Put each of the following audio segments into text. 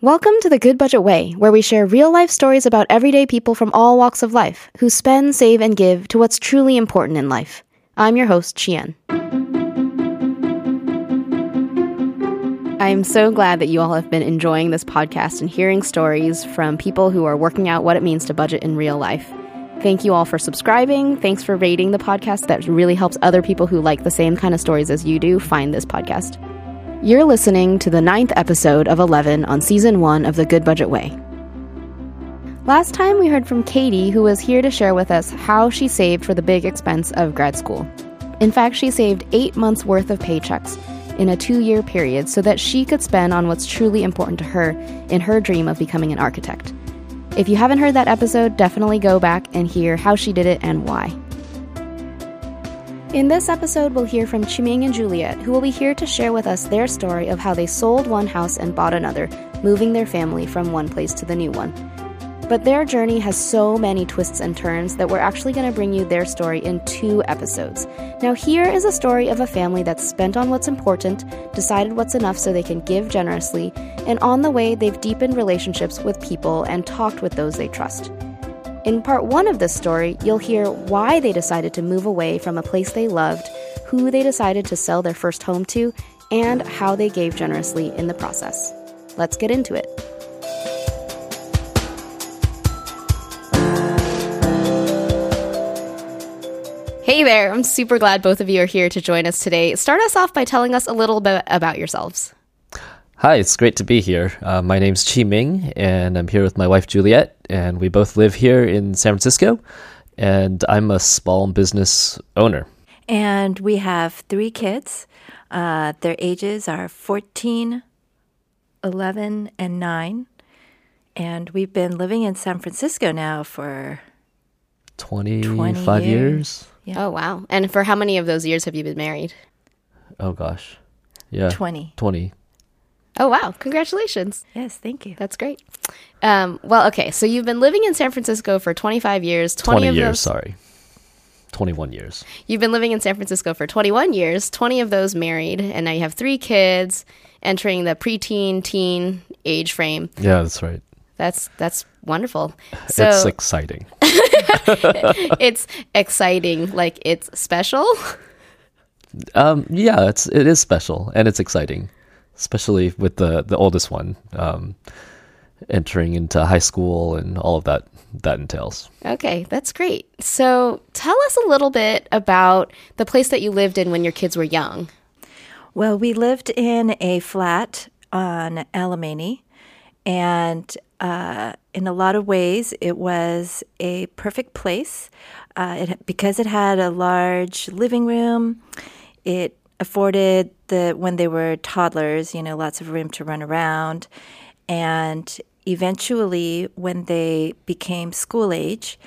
Welcome to the Goodbudget Way, where we share real life stories about everyday people from all walks of life who spend, save, and give to what's truly important in life. I'm your host, Chien. I'm so glad that you all have been enjoying this podcast and hearing stories from people who are working out what it means to budget in real life. Thank you all for subscribing. Thanks for rating the podcast. That really helps other people who like the same kind of stories as you do find this podcast. You're listening to the ninth episode of 11 on season one of The Goodbudget Way. Last time we heard from Katie, who was here to share with us how she saved for the big expense of grad school. In fact, she saved eight months' worth of paychecks in a two year period so that she could spend on what's truly important to her in her dream of becoming an architect. If you haven't heard that episode, definitely go back and hear how she did it and why. In this episode, we'll hear from Chi-Ming and Juliette, who will be here to share with us their story of how they sold one house and bought another, moving their family from one place to the new one. But their journey has so many twists and turns that we're actually going to bring you their story in two episodes. Now, here is a story of a family that's spent on what's important, decided what's enough so they can give generously, and on the way, they've deepened relationships with people and talked with those they trust. In part one of this story, you'll hear why they decided to move away from a place they loved, who they decided to sell their first home to, and how they gave generously in the process. Let's get into it. Hey there, I'm super glad both of you are here to join us today. Start us off by telling us a little bit about yourselves. Hi, it's great to be here. Uh, my name's Chi-Ming, and I'm here with my wife Juliette, and we both live here in San Francisco. And I'm a small business owner. And we have three kids. Uh, their ages are 14, 11, and 9. And we've been living in San Francisco now for 25 20 years. years. Yeah. Oh, wow. And for how many of those years have you been married? Oh, gosh. Yeah. 20. 20. Oh, wow. Congratulations. Yes, thank you. That's great. Um, well, okay. So you've been living in San Francisco for 25 years. 20, 20 of years, those, sorry. 21 years. You've been living in San Francisco for 21 years, 20 of those married, and now you have three kids entering the preteen, teen age frame. Yeah, that's right. That's that's wonderful. So it's exciting. it's exciting, like it's special. Um, yeah, it's it is special and it's exciting, especially with the the oldest one um, entering into high school and all of that that entails. Okay, that's great. So tell us a little bit about the place that you lived in when your kids were young. Well, we lived in a flat on Alemany, and uh, in a lot of ways, it was a perfect place. Uh, it, because it had a large living room, it afforded the when they were toddlers, you know, lots of room to run around, and eventually, when they became school age,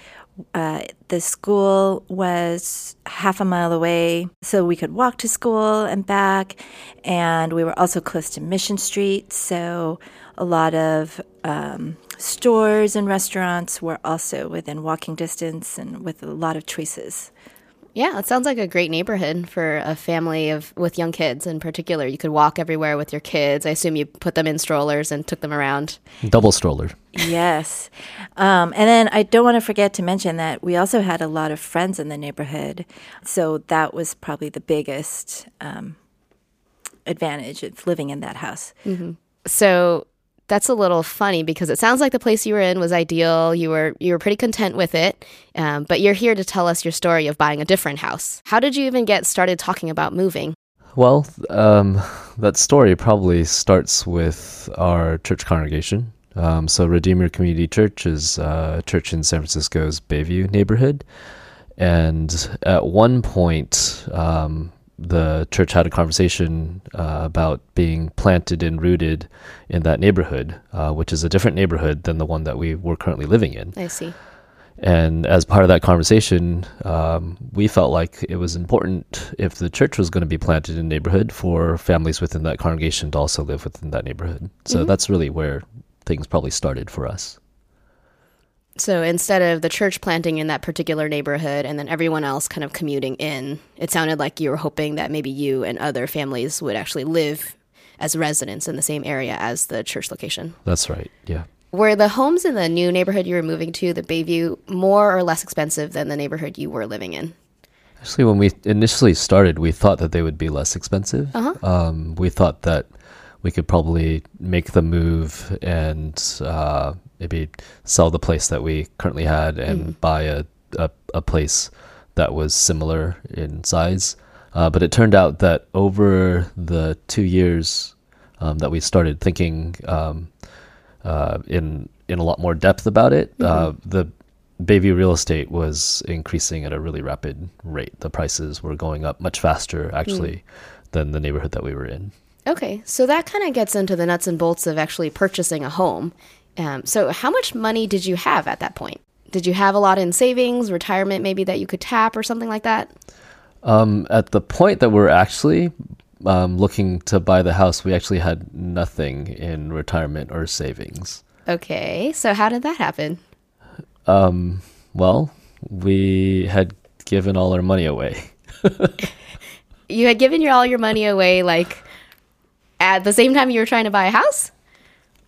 uh, the school was half a mile away, so we could walk to school and back. And we were also close to Mission Street, so a lot of um, stores and restaurants were also within walking distance and with a lot of choices. Yeah, it sounds like a great neighborhood for a family of with young kids in particular. You could walk everywhere with your kids. I assume you put them in strollers and took them around. Double stroller. yes. Um, and then I don't want to forget to mention that we also had a lot of friends in the neighborhood. So that was probably the biggest um, advantage of living in that house. So that's a little funny because it sounds like the place you were in was ideal. You were you were pretty content with it, um, but you're here to tell us your story of buying a different house. How did you even get started talking about moving? Well, um, that story probably starts with our church congregation. Um, so, Redeemer Community Church is a church in San Francisco's Bayview neighborhood. And at one point, um, the church had a conversation uh, about being planted and rooted in that neighborhood, uh, which is a different neighborhood than the one that we were currently living in. I see. And as part of that conversation, um, we felt like it was important if the church was going to be planted in a neighborhood for families within that congregation to also live within that neighborhood. So that's really where things probably started for us. So instead of the church planting in that particular neighborhood and then everyone else kind of commuting in, it sounded like you were hoping that maybe you and other families would actually live as residents in the same area as the church location. That's right. Yeah. Were the homes in the new neighborhood you were moving to, the Bayview, more or less expensive than the neighborhood you were living in? Actually, when we initially started, we thought that they would be less expensive. Uh-huh. Um, we thought that we could probably make the move and uh, maybe sell the place that we currently had and buy a, a, a place that was similar in size. Uh, but it turned out that over the two years um, that we started thinking um, uh, in in a lot more depth about it, uh, the Bayview real estate was increasing at a really rapid rate. The prices were going up much faster, actually, than the neighborhood that we were in. Okay, so that kind of gets into the nuts and bolts of actually purchasing a home. Um, so, how much money did you have at that point? Did you have a lot in savings, retirement, maybe that you could tap or something like that? Um, at the point that we're actually um, looking to buy the house, we actually had nothing in retirement or savings. Okay, so how did that happen? Um, well, we had given all our money away. You had given your all your money away, like at the same time you were trying to buy a house.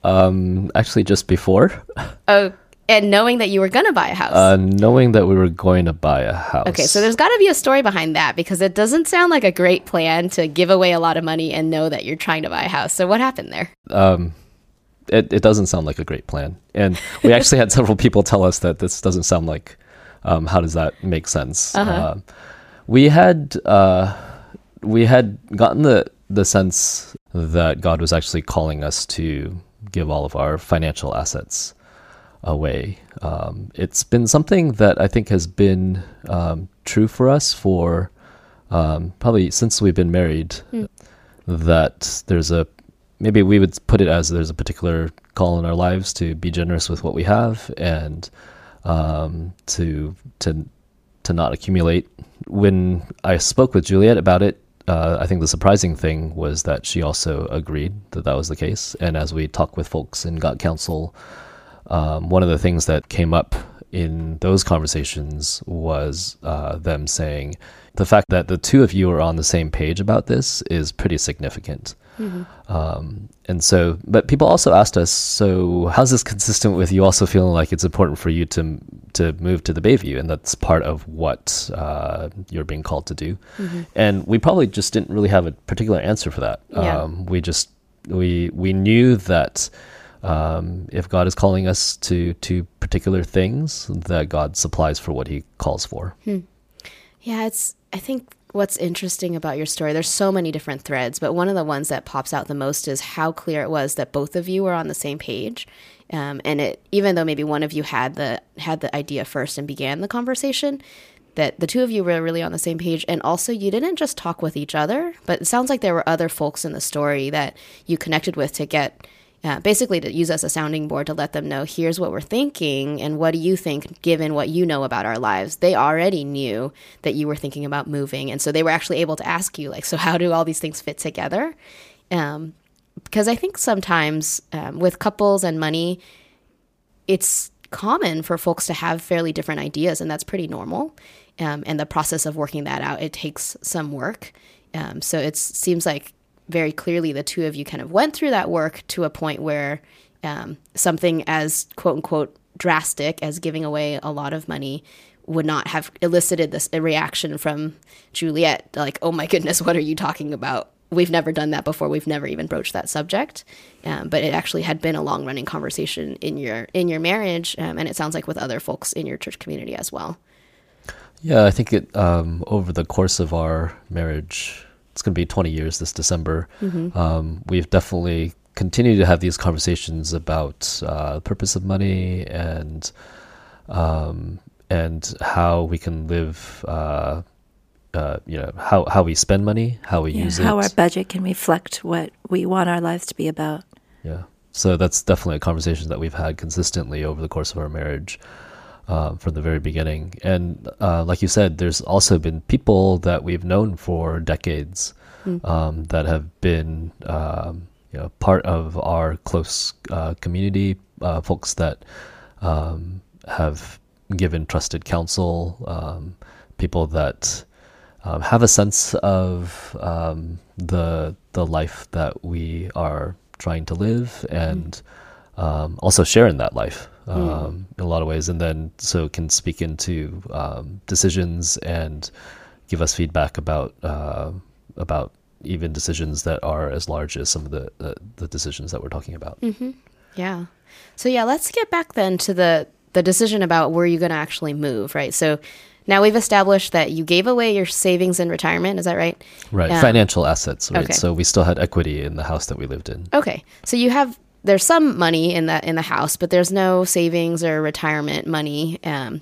Um, actually, just before, Oh, and knowing that you were gonna buy a house. uh, knowing that we were going to buy a house. Okay, so there's got to be a story behind that because it doesn't sound like a great plan to give away a lot of money and know that you're trying to buy a house. So what happened there? um, it, it doesn't sound like a great plan. And we actually had several people tell us that this doesn't sound like, um, how does that make sense? Uh-huh. Um, we had, uh, we had gotten the, the sense that God was actually calling us to give all of our financial assets away. Um, it's been something that I think has been um, true for us for um, probably since we've been married. That there's a maybe we would put it as there's a particular call in our lives to be generous with what we have and um, to to to not accumulate. When I spoke with Juliette about it, uh, I think the surprising thing was that she also agreed that that was the case. And as we talked with folks in God Council, um, one of the things that came up in those conversations was uh, them saying the fact that the two of you are on the same page about this is pretty significant. Um, and so, but people also asked us, so how's this consistent with you also feeling like it's important for you to to move to the Bayview, and that's part of what uh, you're being called to do. And we probably just didn't really have a particular answer for that. Yeah. Um, we just we we knew that um, if God is calling us to to particular things, that God supplies for what He calls for. Yeah, it's, I think what's interesting about your story, there's so many different threads, but one of the ones that pops out the most is how clear it was that both of you were on the same page. Um, and it, even though maybe one of you had the, had the idea first and began the conversation, that the two of you were really on the same page. And also, you didn't just talk with each other, but it sounds like there were other folks in the story that you connected with to get basically to use as a sounding board to let them know here's what we're thinking and what do you think given what you know about our lives? They already knew that you were thinking about moving and so they were actually able to ask you like so how do all these things fit together? Um, because i think sometimes um, with couples and money it's common for folks to have fairly different ideas and that's pretty normal um, and the process of working that out it takes some work. Um, so it seems like very clearly the two of you kind of went through that work to a point where um, something as quote unquote drastic as giving away a lot of money would not have elicited this reaction from Juliette like oh my goodness what are you talking about? We've never done that before. We've never even broached that subject. Um, but it actually had been a long running conversation in your in your marriage um, and it sounds like with other folks in your church community as well. Yeah, I think it um, over the course of our marriage, it's going to be 20 years this December. Um, we've definitely continued to have these conversations about uh, the purpose of money and um, and how we can live. Uh, uh, you know how how we spend money, how we Yeah, use it, how our budget can reflect what we want our lives to be about. Yeah. So that's definitely a conversation that we've had consistently over the course of our marriage uh, from the very beginning. And uh, like you said, there's also been people that we've known for decades um, that have been um, you know, part of our close uh, community, uh, folks that um, have given trusted counsel, um, people that um, have a sense of um, the the life that we are trying to live and um, also share in that life um, in a lot of ways, and then so can speak into um, decisions and give us feedback about uh, about even decisions that are as large as some of the the, the decisions that we're talking about. Yeah. So yeah, let's get back then to the the decision about where you're going to actually move, right? So now we've established that you gave away your savings in retirement, is that right? Right, Yeah. financial assets. Right, Okay. so we still had equity in the house that we lived in. Okay. So you have there's some money in the in the house, but there's no savings or retirement money. Um,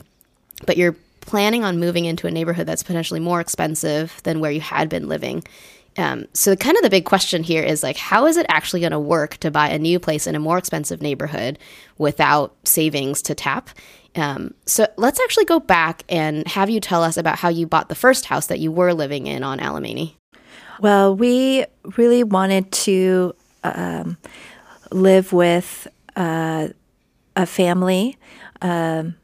but you're planning on moving into a neighborhood that's potentially more expensive than where you had been living. Um, so kind of the big question here is like, how is it actually going to work to buy a new place in a more expensive neighborhood without savings to tap? Um, so let's actually go back and have you tell us about how you bought the first house that you were living in on Alemany. Well, we really wanted to um, live with uh, a family, um,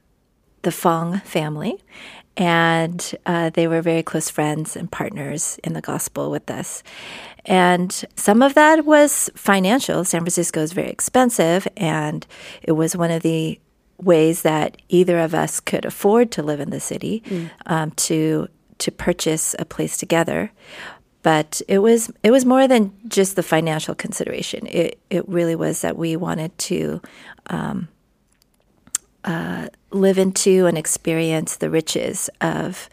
the Fong family, and uh, they were very close friends and partners in the gospel with us. And some of that was financial. San Francisco is very expensive, and it was one of the ways that either of us could afford to live in the city um, to to purchase a place together but it was it was more than just the financial consideration. It it really was that we wanted to um, uh, live into and experience the riches of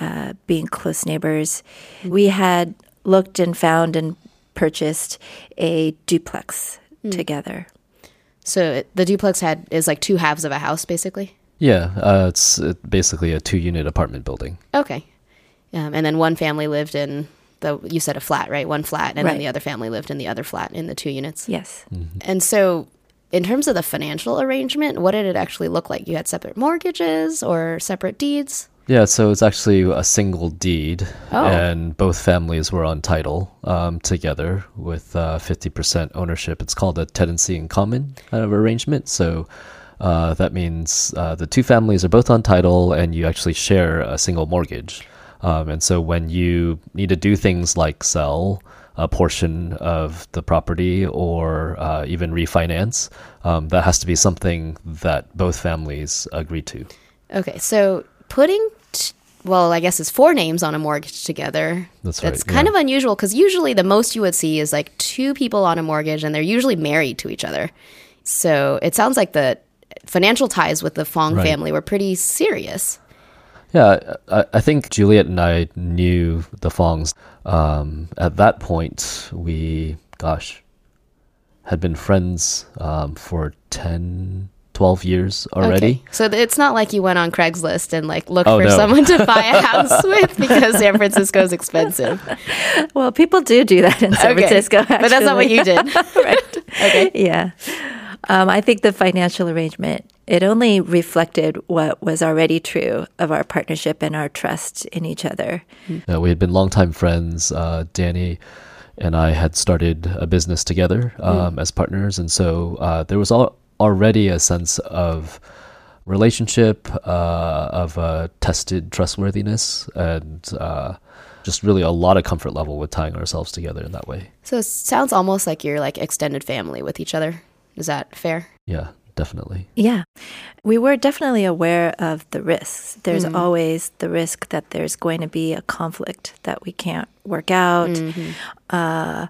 uh, being close neighbors. We had looked and found and purchased a duplex together. So it, the duplex had is like two halves of a house, basically. Yeah, uh, it's uh, basically a two-unit apartment building. Okay. Um, and then one family lived in the you said a flat, right? One flat, and then the other family lived in the other flat in the two units. Yes. And so, in terms of the financial arrangement, what did it actually look like? You had separate mortgages or separate deeds? Yeah, so it's actually a single deed, Oh. and both families were on title um, together with uh, 50% ownership. It's called a tenancy in common kind of arrangement. So uh, that means uh, the two families are both on title, and you actually share a single mortgage. Um, and so when you need to do things like sell a portion of the property or uh, even refinance, um, that has to be something that both families agree to. Okay, so putting t- well, I guess it's four names on a mortgage together. That's That's right, kind yeah. of unusual because usually the most you would see is like two people on a mortgage, and they're usually married to each other. So it sounds like the financial ties with the Fong Right. family were pretty serious. Yeah, I, I think Juliette and I knew the Fongs. Um, at that point, we, gosh, had been friends um, for 10, 12 years already. Okay. So it's not like you went on Craigslist and like looked Oh, for no. someone to buy a house with because San Francisco is expensive. Well, people do do that in San Okay. Francisco, But that's not what you did. right. Okay. Yeah. Um, I think the financial arrangement it only reflected what was already true of our partnership and our trust in each other. Uh, we had been longtime friends. Uh, Danny and I had started a business together um, as partners, and so uh, there was al- already a sense of relationship, uh, of uh, tested trustworthiness, and uh, just really a lot of comfort level with tying ourselves together in that way. So it sounds almost like you're like extended family with each other. Is that fair? Yeah, definitely. Yeah. We were definitely aware of the risks. There's always the risk that there's going to be a conflict that we can't work out. Uh,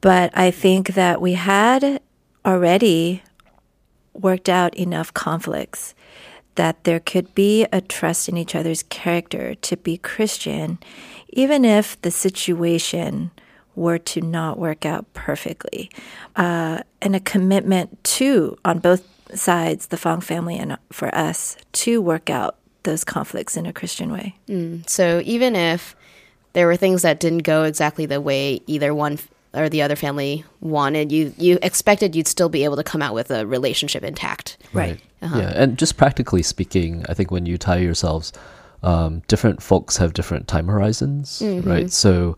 but I think that we had already worked out enough conflicts that there could be a trust in each other's character to be Christian, even if the situation were to not work out perfectly, uh, and a commitment to, on both sides, the Fong family and for us, to work out those conflicts in a Christian way. So even if there were things that didn't go exactly the way either one or the other family wanted, you you expected you'd still be able to come out with a relationship intact. Right. Yeah, and just practically speaking, I think when you tie yourselves, um, different folks have different time horizons, right? So,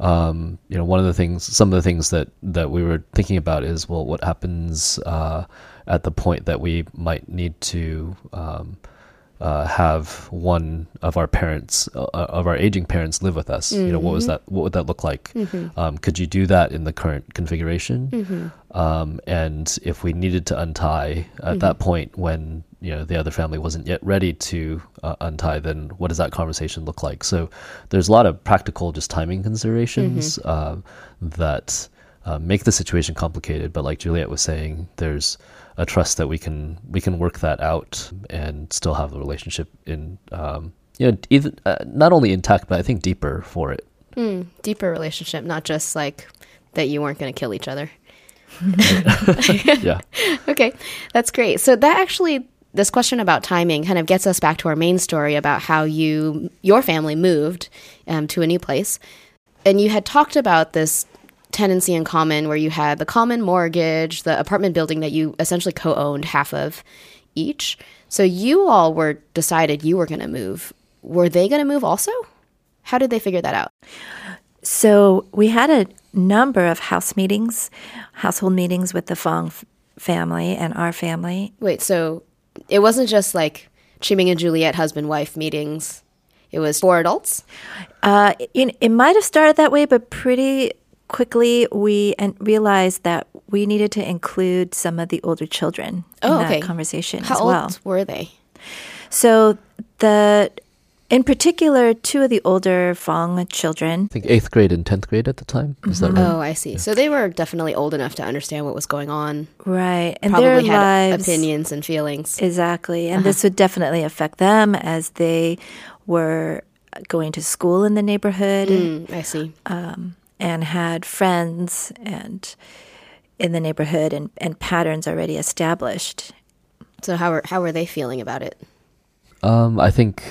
um, you know, one of the things, some of the things that that we were thinking about is, well, what happens uh, at the point that we might need to um, uh, have one of our parents, uh, of our aging parents, live with us? You know, what was that? What would that look like? Um, could you do that in the current configuration? Um, and if we needed to untie at that point, when you know the other family wasn't yet ready to uh, untie, then what does that conversation look like? So there's a lot of practical, just timing considerations uh, that uh, make the situation complicated. But like Juliette was saying, there's a trust that we can we can work that out and still have the relationship in um, you know even uh, not only intact, but I think deeper for it. Mm, deeper relationship, not just like that you weren't going to kill each other. yeah. Okay, that's great. So that actually, this question about timing kind of gets us back to our main story about how you, your family moved um, to a new place, and you had talked about this tenancy in common where you had the common mortgage, the apartment building that you essentially co-owned half of each. So you all were decided you were going to move. Were they going to move also? How did they figure that out? So we had a number of house meetings, household meetings with the Fong family and our family. Wait, so it wasn't just like Chi-Ming and Juliette husband wife meetings. It was four adults. Uh, it, it might have started that way, but pretty quickly we and realized that we needed to include some of the older children Oh, in okay. that conversation How as old well. were they? So the in particular, two of the older Fong children I think eighth grade and tenth grade at the time. Is that right? Oh, I see. So they were definitely old enough to understand what was going on. Right. And their Probably had lives opinions and feelings. Exactly. And this would definitely affect them as they were going to school in the neighborhood Mm, I see. and had friends and in the neighborhood and, and patterns already established. So how were how were they feeling about it? Um, I think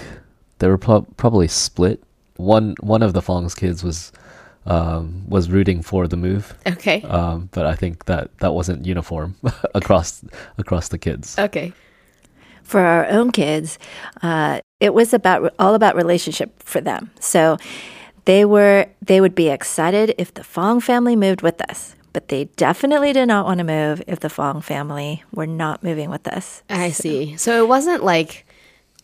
they were pro- probably split. One one of the Fong's kids was um, was rooting for the move, Okay. um, but I think that that wasn't uniform across across the kids. Okay. For our own kids, uh, it was about all about relationship for them. So they were they would be excited if the Fong family moved with us, but they definitely did not want to move if the Fong family were not moving with us. I see. So it wasn't like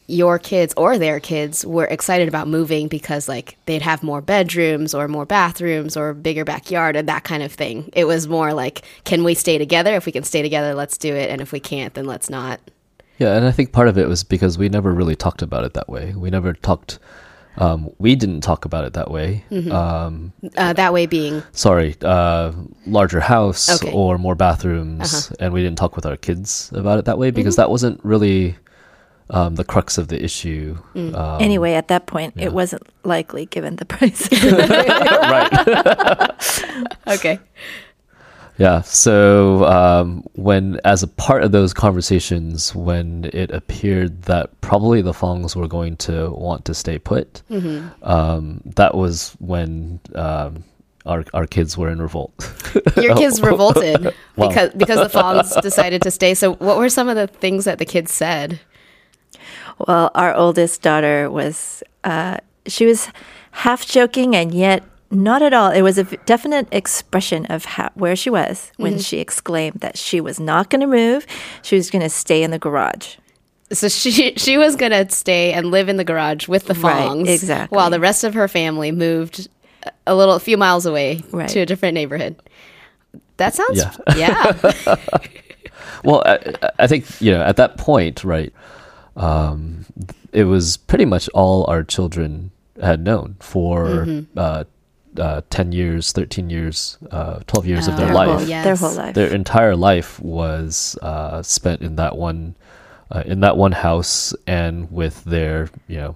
your kids or their kids were excited about moving because like they'd have more bedrooms or more bathrooms or bigger backyard and that kind of thing. It was more like can we stay together? If we can stay together, let's do it and if we can't, then let's not. Yeah, and I think part of it was because we never really talked about it that way. We never talked. Um, we didn't talk about it that way. Um, Uh, that way being sorry, uh, larger house Okay. or more bathrooms, and we didn't talk with our kids about it that way because that wasn't really um, the crux of the issue. Um, anyway, at that point, it wasn't likely given the price. right. Okay. Yeah. So um, when, as a part of those conversations, when it appeared that probably the Fongs were going to want to stay put, um, that was when um, our our kids were in revolt. Your kids revolted Wow. because because the Fongs decided to stay. So what were some of the things that the kids said? Well, our oldest daughter was, uh, she was half joking and yet not at all. It was a definite expression of how, where she was when she exclaimed that she was not going to move. She was going to stay in the garage. So she she was gonna stay and live in the garage with the Right, Fongs, exactly. while the rest of her family moved a little, a few miles away Right. to a different neighborhood. That sounds, Yeah. yeah, Well, I, I think you know at that point, right? Um, it was pretty much all our children had known for Mm-hmm. uh, uh, ten years, thirteen years, uh, twelve years of their Their life. whole, yes. their whole life. Their entire life was uh, spent in that one, uh, in that one house, and with their you know.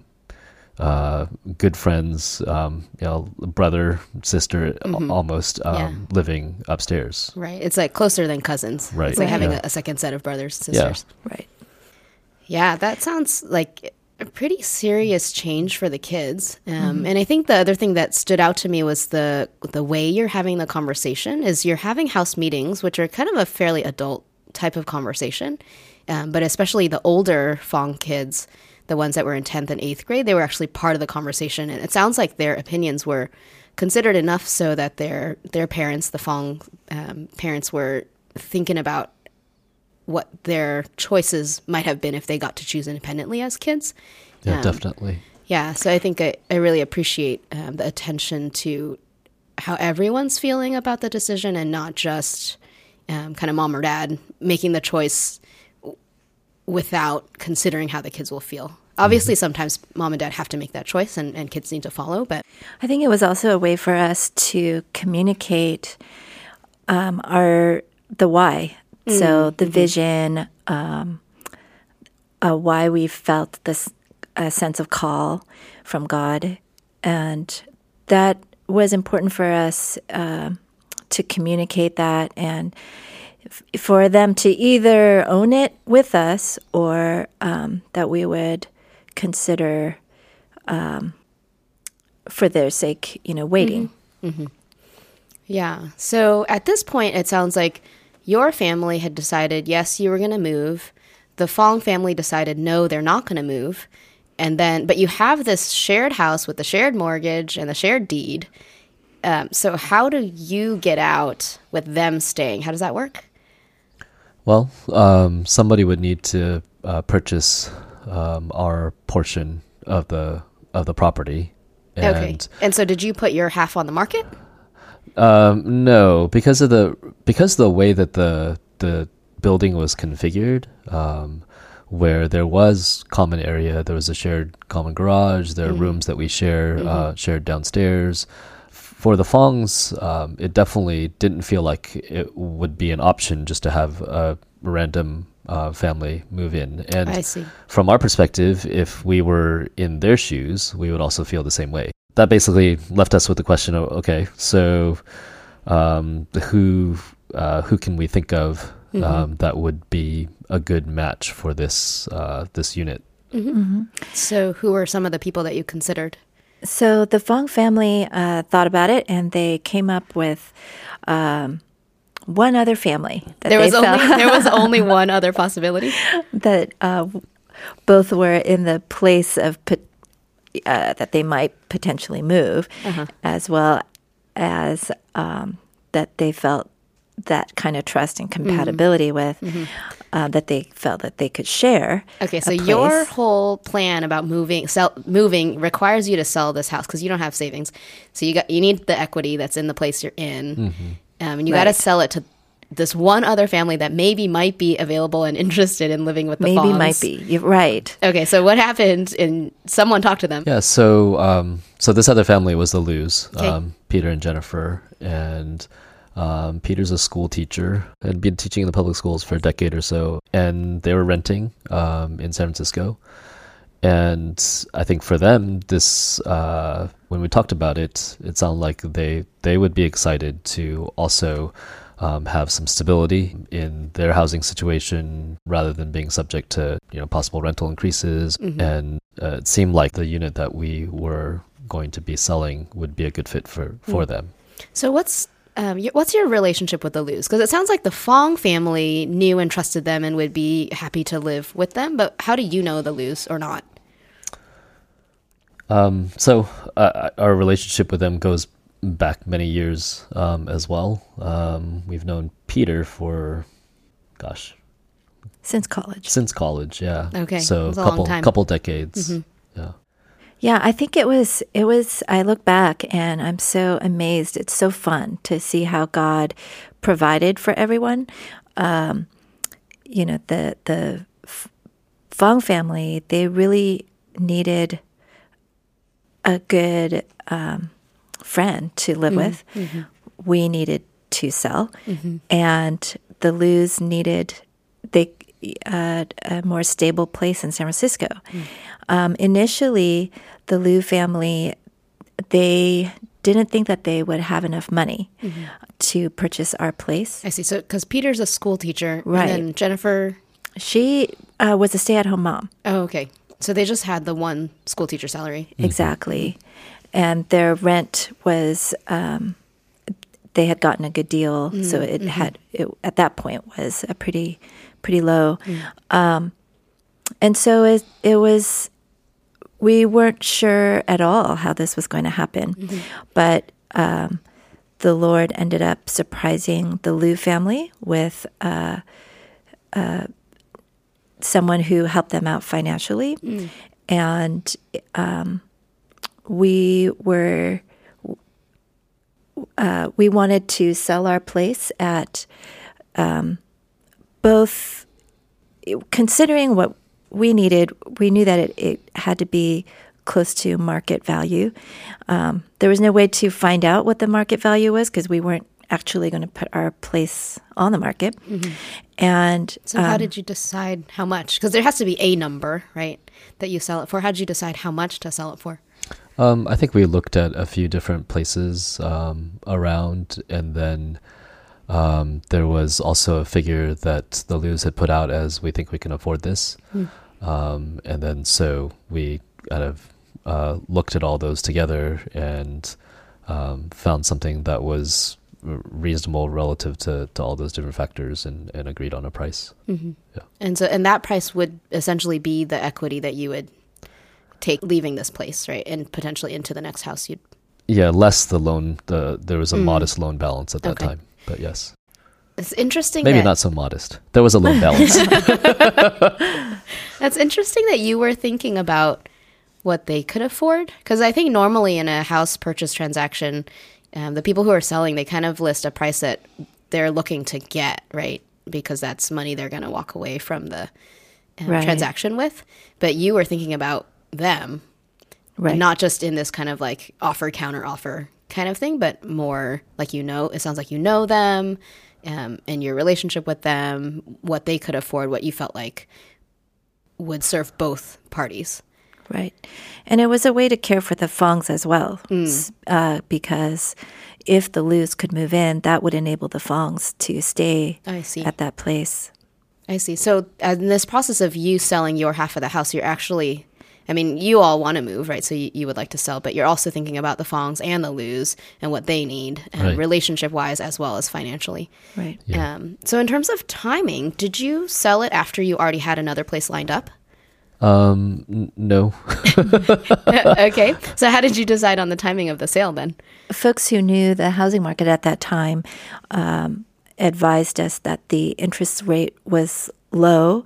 Uh, good friends, um, you know, brother, sister, al- almost um, Yeah. living upstairs. right. It's like closer than cousins. Right, It's like having yeah. a, a second set of brothers and Yeah. sisters. right. Yeah, that sounds like a pretty serious change for the kids. Um, Mm-hmm. And I think the other thing that stood out to me was the the way you're having the conversation. Is you're having house meetings, which are kind of a fairly adult type of conversation, um, but especially the older Fong kids, the ones that were in tenth and eighth grade, they were actually part of the conversation, and it sounds like their opinions were considered enough so that their their parents, the Fong um, parents, were thinking about what their choices might have been if they got to choose independently as kids. Yeah, Um, definitely. Yeah, so I think I, I really appreciate um, the attention to how everyone's feeling about the decision and not just um, kind of mom or dad making the choice without considering how the kids will feel. Obviously, sometimes mom and dad have to make that choice and, and kids need to follow, but I think it was also a way for us to communicate um, our the why. So the vision, um, uh, why we felt this uh, sense of call from God, and that was important for us um to communicate that and f- for them to either own it with us or um, that we would consider for their sake, you know, waiting. Yeah. So at this point, it sounds like your family had decided, yes, you were going to move. The Fong family decided, no, they're not going to move. And then, but you have this shared house with the shared mortgage and the shared deed. Um, so how do you get out with them staying? How does that work? Well, um, somebody would need to uh, purchase um, our portion of the of the property. And okay. And so did you put your half on the market? Um, no, because of the because of the way that the the building was configured, um, where there was common area, there was a shared common garage, there are rooms that we share uh, shared downstairs. For the Fongs, um, it definitely didn't feel like it would be an option just to have a random uh, family move in. And I see. from our perspective, if we were in their shoes, we would also feel the same way. That basically left us with the question of okay, so um, who uh, who can we think of um, that would be a good match for this uh, this unit? So who are some of the people that you considered? So the Fong family uh, thought about it, and they came up with um, one other family that There was only there was only one other possibility. that uh, both were in the place of pot- uh, that they might potentially move, as well as um, that they felt that kind of trust and compatibility with uh, that they felt that they could share. Okay, a so your whole plan about moving sell moving requires you to sell this house because you don't have savings. So you got you need the equity that's in the place you're in, um, and you got to sell it to this one other family that maybe might be available and interested in living with the maybe Fongs. might be You're right. Okay, so what happened? And someone talked to them. Yeah, so um, so this other family was the Lus, Okay. um, Peter and Jennifer, and um, Peter's a school teacher had been teaching in the public schools for a decade or so, and they were renting um, in San Francisco. And I think for them, this uh, when we talked about it, it sounded like they they would be excited to also um, have some stability in their housing situation rather than being subject to you know possible rental increases. And uh, it seemed like the unit that we were going to be selling would be a good fit for for them. So what's um, your, what's your relationship with the Lus? Because it sounds like the Fong family knew and trusted them and would be happy to live with them. But how do you know the Lus or not? Um, so uh, our relationship with them goes back many years um, as well. Um, we've known Peter for, gosh, Since college. since college. Yeah. Okay, So a couple. Mm-hmm. couple decades. Yeah. Yeah, I think it was it was I look back and I'm so amazed. It's so fun to see how God provided for everyone. Um, you know, the the Fong family, they really needed a good um, friend to live with. We needed to sell, and the Lus needed they uh, a more stable place in San Francisco. Um, initially, the Liu family they didn't think that they would have enough money to purchase our place. I see. So because Peter's a school teacher, Right. And then Jennifer. She uh, was a stay-at-home mom. Oh, okay. So they just had the one school teacher salary. Exactly. And their rent was, um, they had gotten a good deal. So it had, it, at that point, was a pretty, pretty low. Um, and so it, it was, we weren't sure at all how this was going to happen. But um, the Lord ended up surprising the Liu family with uh, uh, someone who helped them out financially, and um, we were uh, we wanted to sell our place at um, both considering what we needed. We knew that it, it had to be close to market value. Um, there was no way to find out what the market value was because we weren't actually going to put our place on the market. And So how did you decide how much? Because there has to be a number, right, that you sell it for. How did you decide how much to sell it for? Um, I think we looked at a few different places um, around, and then um, there was also a figure that the Lus had put out as we think we can afford this. Um, and then so we kind of uh, looked at all those together and um, found something that was reasonable relative to, to all those different factors and, and agreed on a price. And so, and that price would essentially be the equity that you would take leaving this place, right, and potentially into the next house. You'd Yeah, less the loan. The there was a modest loan balance at that Okay. time, but yes. It's interesting. Maybe that, not so modest. There was a loan balance. That's interesting that you were thinking about what they could afford. Because I think normally in a house purchase transaction, um, the people who are selling they kind of list a price that they're looking to get, right? Because that's money they're going to walk away from the um, Right. transaction with. But you were thinking about them, right. not just in this kind of like offer counter offer kind of thing, but more like you know. It sounds like you know them. Um, and your relationship with them, what they could afford, what you felt like would serve both parties. Right. And it was a way to care for the Fongs as well, S- uh, because if the Lus could move in, that would enable the Fongs to stay I see. at that place. I see. So, uh, in this process of you selling your half of the house, you're actually, I mean, you all want to move, right? So, you, you would like to sell, but you're also thinking about the Fongs and the Lus and what they need, um, Right. relationship wise as well as financially. Right. Um, so, in terms of timing, did you sell it after you already had another place lined up? um, n- no. okay. So, how did you decide on the timing of the sale then? Folks who knew the housing market at that time um, advised us that the interest rate was low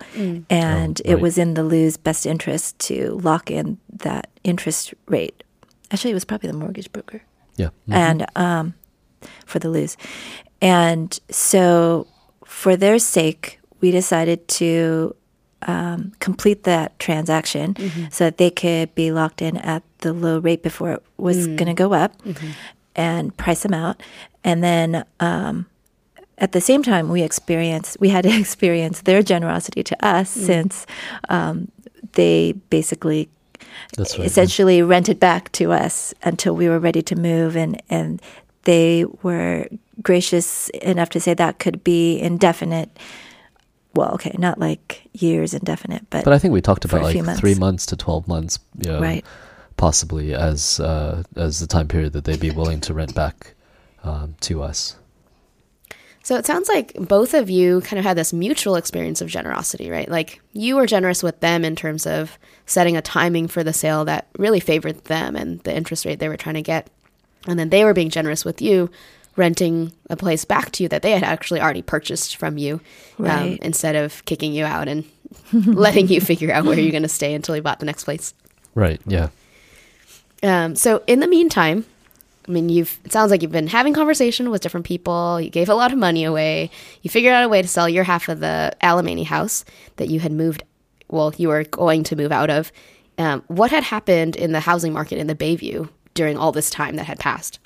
and Oh, it was in the Lus best interest to lock in that interest rate. Actually, it was probably the mortgage broker. Yeah. Mm. and um, for the lose. And so, for their sake, we decided to um, complete that transaction so that they could be locked in at the low rate before it was going to go up and price them out. And then um, at the same time, we experienced we had to experience their generosity to us since um, they basically That's right. essentially rented back to us until we were ready to move and and they were gracious enough to say that could be indefinite well okay not like years indefinite but, But I think we talked about a few like three months. months to twelve months, you know, Right. Possibly as uh, as the time period that they'd be willing to rent back um, to us. So it sounds like both of you kind of had this mutual experience of generosity, right? Like you were generous with them in terms of setting a timing for the sale that really favored them and the interest rate they were trying to get. And then they were being generous with you, renting a place back to you that they had actually already purchased from you um, instead of kicking you out and letting you figure out where you're going to stay until you bought the next place. Right. Yeah. Um, so in the meantime, I mean, you've it sounds like you've been having conversation with different people. You gave a lot of money away. You figured out a way to sell your half of the Alemany house that you had moved. Well, you were going to move out of. Um, what had happened in the housing market in the Bayview during all this time that had passed?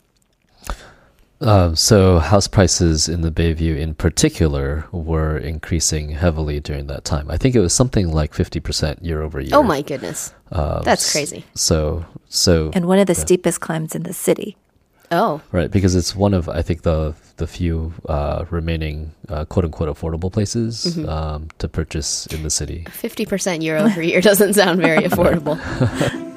Um, so house prices in the Bayview, in particular, were increasing heavily during that time. I think it was something like fifty percent year over year. Oh my goodness, Um, that's crazy. So so and one of the steepest climbs in the city Oh, Right, because it's one of I think the the few uh, remaining uh, quote unquote affordable places Mm-hmm. um, to purchase in the city. 50% year over year doesn't sound very affordable.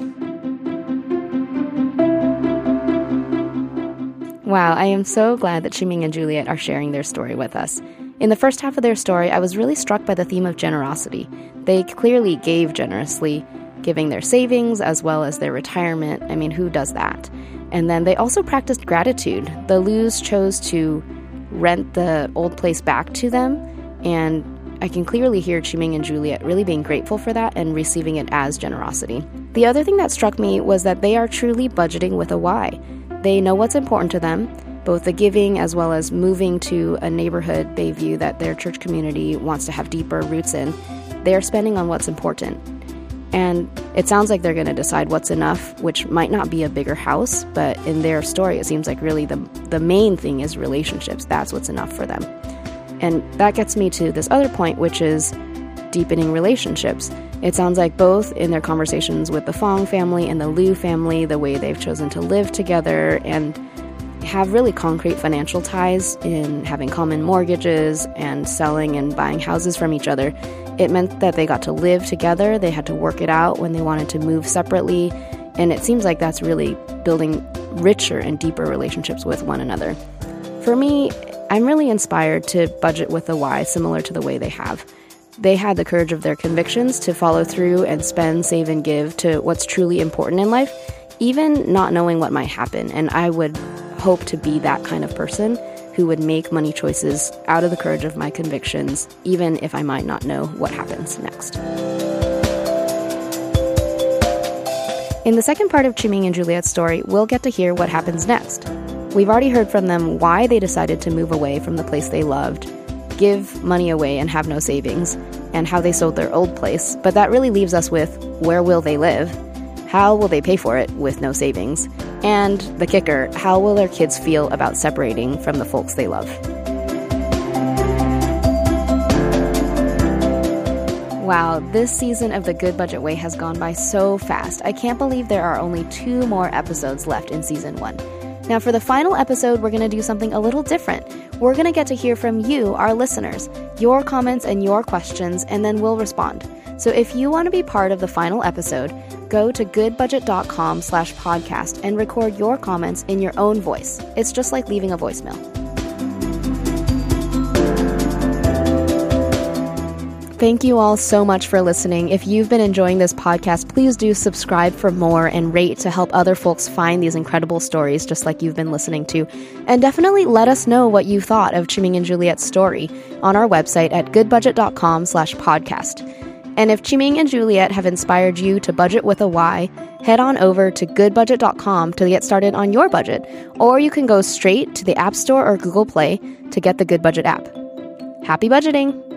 Wow, I am so glad that Chi-Ming and Juliette are sharing their story with us. In the first half of their story, I was really struck by the theme of generosity. They clearly gave generously, giving their savings as well as their retirement. I mean, who does that? And then they also practiced gratitude. The Lus chose to rent the old place back to them and I can clearly hear Chi-Ming and Juliette really being grateful for that and receiving it as generosity. The other thing that struck me was that they are truly budgeting with a why. They know what's important to them, both the giving as well as moving to a neighborhood, Bayview, that their church community wants to have deeper roots in. They are spending on what's important. And it sounds like they're going to decide what's enough, which might not be a bigger house, but in their story, it seems like really the, the main thing is relationships. That's what's enough for them. And that gets me to this other point, which is deepening relationships. It sounds like both in their conversations with the Fong family and the Liu family, the way they've chosen to live together and have really concrete financial ties in having common mortgages and selling and buying houses from each other. It meant that they got to live together, they had to work it out when they wanted to move separately, and it seems like that's really building richer and deeper relationships with one another. For me, I'm really inspired to budget with a why similar to the way they have. They had the courage of their convictions to follow through and spend, save, and give to what's truly important in life, even not knowing what might happen. And I would hope to be that kind of person who would make money choices out of the courage of my convictions, even if I might not know what happens next. In the second part of Chi-Ming and Juliette's story, we'll get to hear what happens next. We've already heard from them why they decided to move away from the place they loved, give money away and have no savings, and how they sold their old place, but that really leaves us with where will they live? How will they pay for it with no savings? And the kicker, how will their kids feel about separating from the folks they love? Wow, this season of The Goodbudget Way has gone by so fast. I can't believe there are only two more episodes left in season one. Now, for the final episode, we're going to do something a little different. We're going to get to hear from you, our listeners, your comments and your questions, and then we'll respond. So if you want to be part of the final episode, go to goodbudget.com slash podcast and record your comments in your own voice. It's just like leaving a voicemail. Thank you all so much for listening. If you've been enjoying this podcast, please do subscribe for more and rate to help other folks find these incredible stories just like you've been listening to. And definitely let us know what you thought of Chi-Ming and Juliette's story on our website at goodbudget.com slash podcast. And if Chi-Ming and Juliette have inspired you to budget with a why, head on over to goodbudget.com to get started on your budget, or you can go straight to the App Store or Google Play to get the Goodbudget app. Happy budgeting!